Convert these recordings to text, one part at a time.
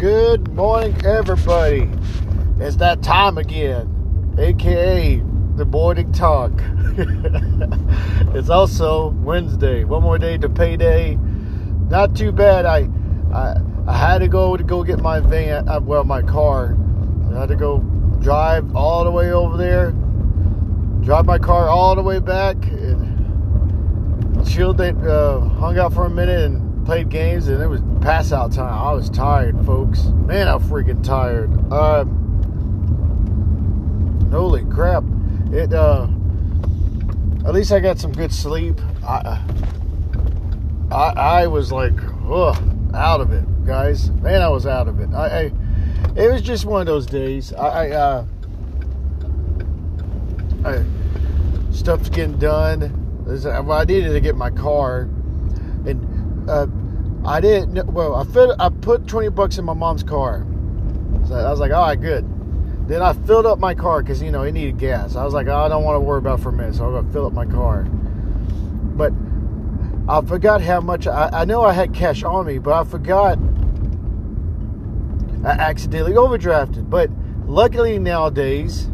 Good morning, everybody. It's that time again, aka the morning talk. it's also Wednesday. One more day to payday. Not too bad. I, I, I had to go to go get my van. Uh, well, my car. I had to go drive all the way over there. Drive my car all the way back. And chilled. It, uh, hung out for a minute and played games, and it was pass out time. I was tired, folks. Man, I'm freaking tired. Uh, holy crap! It. Uh, at least I got some good sleep. I. I, I was like, ugh, out of it, guys. Man, I was out of it. I, I it was just one of those days. I, I, uh, I stuff's getting done. I needed to get my car, and uh, I didn't. Well, I filled. I put twenty bucks in my mom's car. So I was like, all right, good. Then I filled up my car because you know it needed gas. I was like, oh, I don't want to worry about it for a minute, so I'm gonna fill up my car. But I forgot how much. I, I know I had cash on me, but I forgot. I accidentally overdrafted. But luckily nowadays,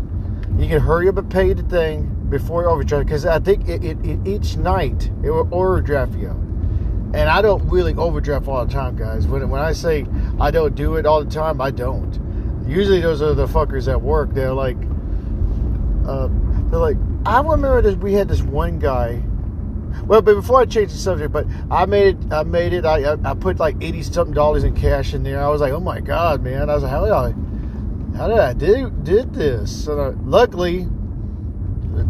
you can hurry up and pay the thing before you overdraft because I think it, it, it, each night it will overdraft you and I don't really overdraft all the time, guys. When when I say I don't do it all the time, I don't. Usually those are the fuckers at work. They're like, uh, they're like, I remember that we had this one guy. Well, but before I change the subject, but I made it. I made it. I I, I put like eighty something dollars in cash in there. I was like, oh my god, man! I was like, how did I, how did I do did this? And I, luckily,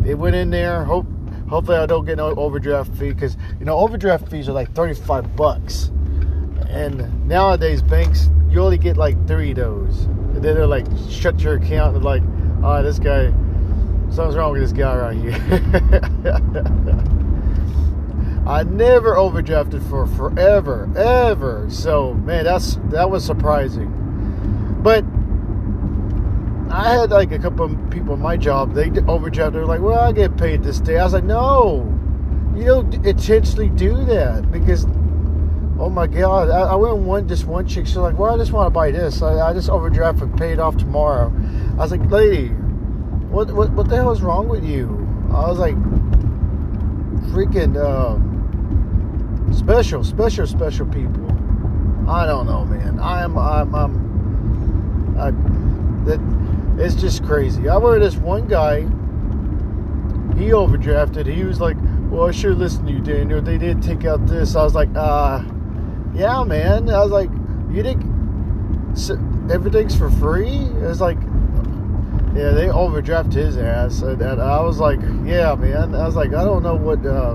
it went in there. Hope Hopefully, I don't get no overdraft fee because you know overdraft fees are like thirty-five bucks, and nowadays banks you only get like three of those, and then they're like shut your account and like, oh, this guy, something's wrong with this guy right here. I never overdrafted for forever, ever. So man, that's that was surprising, but I had like a couple of people in my job, they overdraft. They're like, well, I get paid this day. I was like, no, you don't intentionally do that because, oh my God, I, I went one, just one chick. She's like, well, I just want to buy this. I, I just overdraft and pay it off tomorrow. I was like, lady, what, what, what the hell is wrong with you? I was like, freaking uh, special, special, special people. I don't know, man. I'm, I'm, I'm, I, that it's just crazy. I remember this one guy, he overdrafted. He was like, Well, I should listen to you, Daniel. They did take out this. I was like, Uh, yeah, man. I was like, You think everything's for free? It was like, yeah, they overdraft his ass. And, I was like, yeah, man. I was like, I don't know what uh,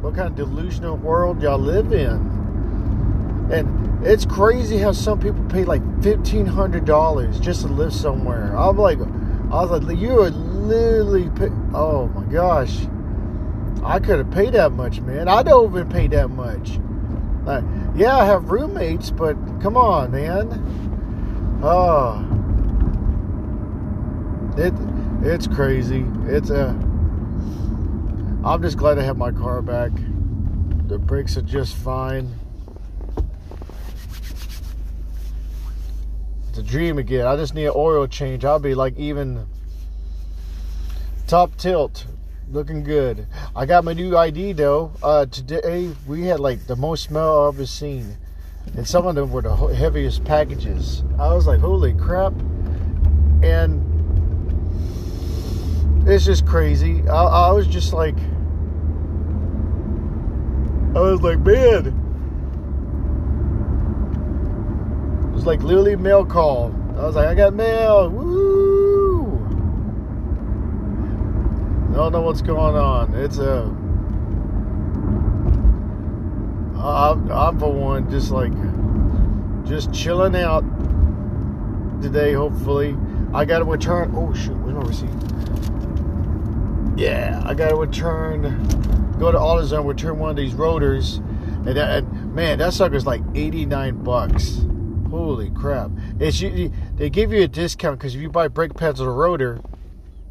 what kind of delusional world y'all live in. And it's crazy how some people pay like fifteen hundred dollars just to live somewhere. I'm like, I was like, you are literally, pay, oh my gosh, I could have paid that much, man. I don't even pay that much. Like, yeah, I have roommates, but come on, man. Oh, it it's crazy. It's a. I'm just glad I have my car back. The brakes are just fine. A dream again. I just need an oil change. I'll be like even top tilt, looking good. I got my new ID though. Uh, today we had like the most smell I've ever seen, and some of them were the heaviest packages. I was like, holy crap! And it's just crazy. I, I was just like, I was like, man was like literally mail call. I was like, I got mail. Woo! I don't know what's going on. It's a. I'm, I'm for one just like just chilling out today. Hopefully, I got to return. Oh shoot, we don't receive. Yeah, I got to return. Go to AutoZone, return one of these rotors, and, that, and man, that sucker's like 89 bucks. Holy crap! It's they give you a discount because if you buy brake pads or a rotor,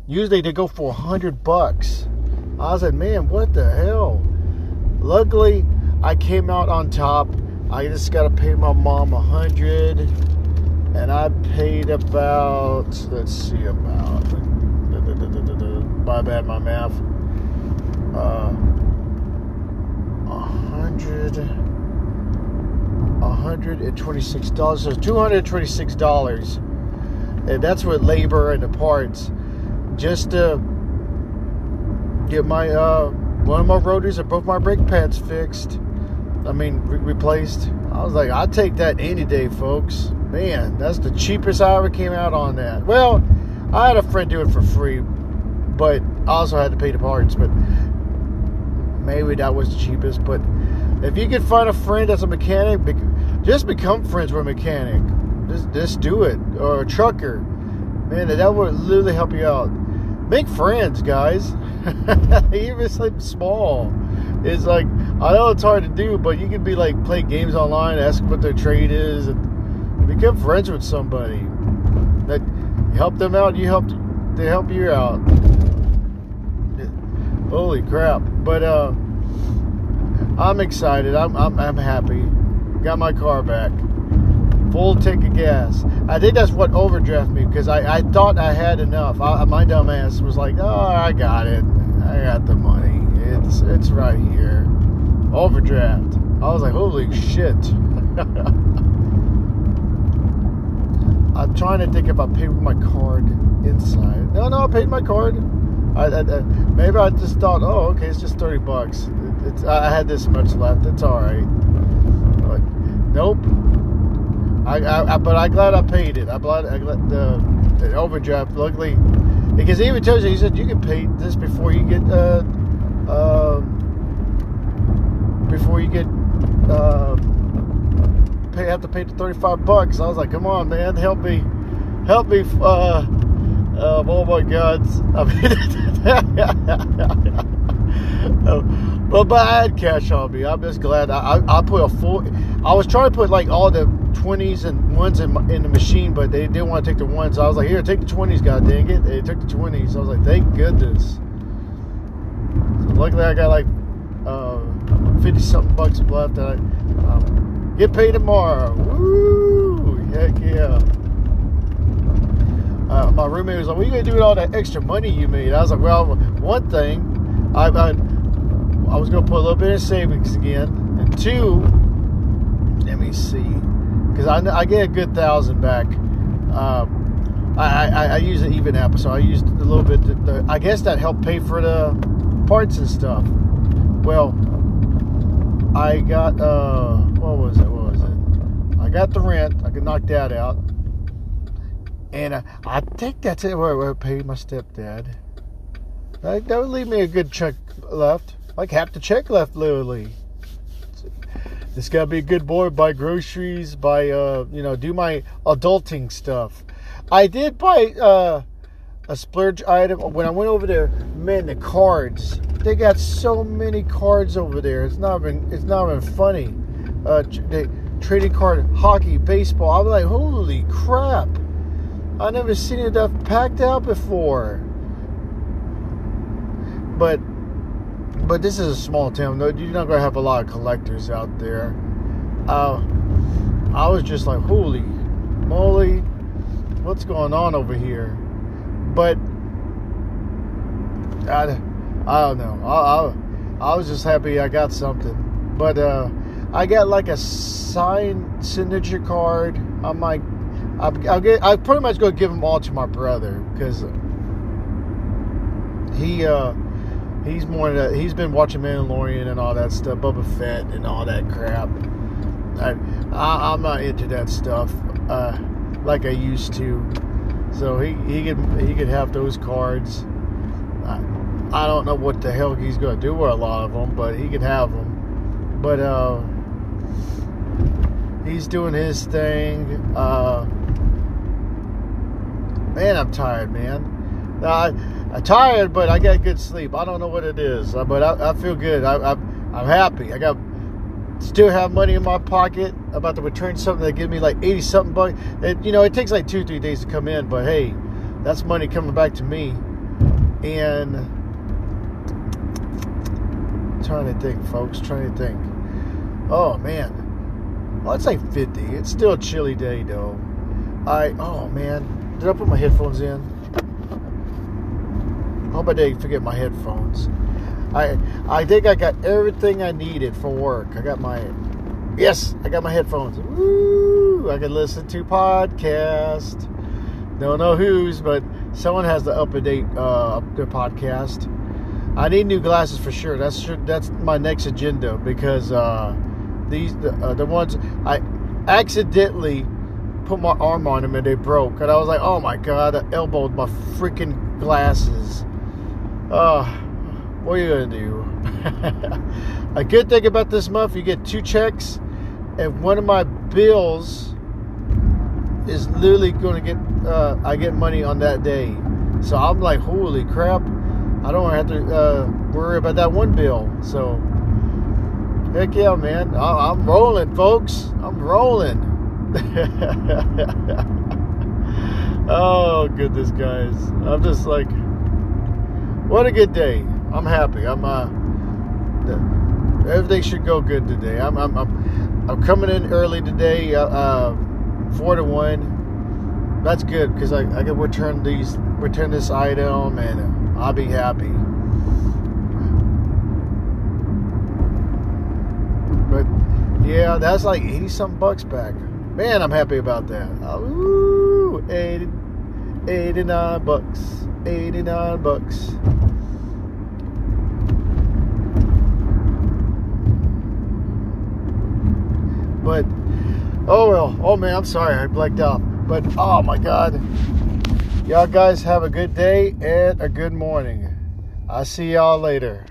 usually they go for a hundred bucks. I was like, man, what the hell? Luckily, I came out on top. I just got to pay my mom a hundred, and I paid about let's see about my bad my math uh, a hundred a hundred and twenty six dollars so two hundred twenty six dollars and that's with labor and the parts just to get my uh one of my rotors and both my brake pads fixed I mean, re- replaced. I was like, I'd take that any day, folks. Man, that's the cheapest I ever came out on that. Well, I had a friend do it for free, but I also had to pay the parts. But maybe that was the cheapest. But if you could find a friend that's a mechanic, just become friends with a mechanic. Just, just do it. Or a trucker. Man, that would literally help you out. Make friends, guys. Even something small. It's like I know it's hard to do, but you can be like play games online, ask what their trade is, and become friends with somebody. That help them out, you help they help you out. Holy crap! But uh, I'm excited. I'm, I'm I'm happy. Got my car back. Full tank of gas. I think that's what overdraft me because I, I thought I had enough. I, my dumb ass was like, oh, I got it. I got the money. It's it's right here overdraft. I was like, holy shit. I'm trying to think if I paid with my card inside. No, no, I paid my card. I, I, I, maybe I just thought, oh, okay, it's just thirty bucks. It, I had this much left. It's all right. Nope. I, I but I'm glad I paid it. I'm glad I glad the, the overdraft. Luckily, because he even tells you, he said you can pay this before you get uh, uh, before you get uh, pay have to pay the 35 bucks. I was like, come on, man, help me, help me. Uh, uh, oh my God! I mean, but but I had cash on me. I'm just glad I, I, I put a full. I was trying to put like all the 20s and ones in, in the machine, but they didn't want to take the ones. I was like, here, take the 20s, god dang it. They took the 20s. I was like, thank goodness. So luckily, I got like uh, 50 something bucks left. And I um, get paid tomorrow. Woo! Heck yeah. Uh, my roommate was like, "What are you gonna do with all that extra money you made?" I was like, "Well, one thing, I I, I was gonna put a little bit in savings again, and two, see, because I, I get a good thousand back. Um, I, I, I use an even app, so I used a little bit. To, the, I guess that helped pay for the parts and stuff. Well, I got uh, what was it? What was it? I got the rent. I could knock that out, and uh, I think that's it. Where, I paid my stepdad. That, that would leave me a good check left, like half the check left, literally. Just gotta be a good boy, buy groceries, buy uh, you know, do my adulting stuff. I did buy uh a splurge item when I went over there. Man, the cards they got so many cards over there. It's not even it's not even funny. Uh, they trading card hockey, baseball. I was like, holy crap! I never seen it that packed out before. But but this is a small town. No, you're not gonna have a lot of collectors out there. Uh, I was just like, holy moly, what's going on over here? But I, I don't know. I, I, I was just happy I got something. But uh, I got like a signed signature card. I'm like, I'll get. I pretty much go give them all to my brother because he uh, he's more. The, he's been watching Mandalorian and all that stuff, Boba Fett and all that crap. I, I am not into that stuff uh, like I used to. So he he could he could have those cards. I, I don't know what the hell he's to do with a lot of them, but he could have them. But uh, he's doing his thing. Uh, man, I'm tired, man. I, I'm tired, but I got good sleep. I don't know what it is, uh, but I, I feel good. I, I, I'm happy. I got still have money in my pocket. I'm about to return something that gives me like 80 something bucks. It, you know, it takes like two, three days to come in, but hey, that's money coming back to me. And trying to think, folks. Trying to think. Oh man, Well, it's like 50. It's still a chilly day though. I oh man, did I put my headphones in? Hope I didn't forget my headphones. I I think I got everything I needed for work. I got my yes, I got my headphones. Woo! I can listen to podcast. Don't know whose, but someone has to date uh, their podcast. I need new glasses for sure. That's that's my next agenda because uh, these the, uh, the ones I accidentally put my arm on them and they broke, and I was like, oh my god, I elbowed my freaking glasses. Uh, what are you gonna do? a good thing about this month, you get two checks, and one of my bills is literally to get. Uh, I get money on that day, so I'm like, holy crap! I don't have to uh, worry about that one bill. So, heck yeah, man, I- I'm rolling, folks. I'm rolling. oh goodness, guys, I'm just like, what a good day. I'm happy. I'm uh, everything should go good today. I'm I'm I'm, I'm coming in early today. Uh, uh four to one. That's good because I, I can return these return this item and I'll be happy. But yeah, that's like eighty something bucks back. Man, I'm happy about that. Ooh, 80, 89 bucks. 89 bucks. But oh well. Oh man, I'm sorry. I blacked out. But oh my god. Y'all guys have a good day and a good morning. I'll see y'all later.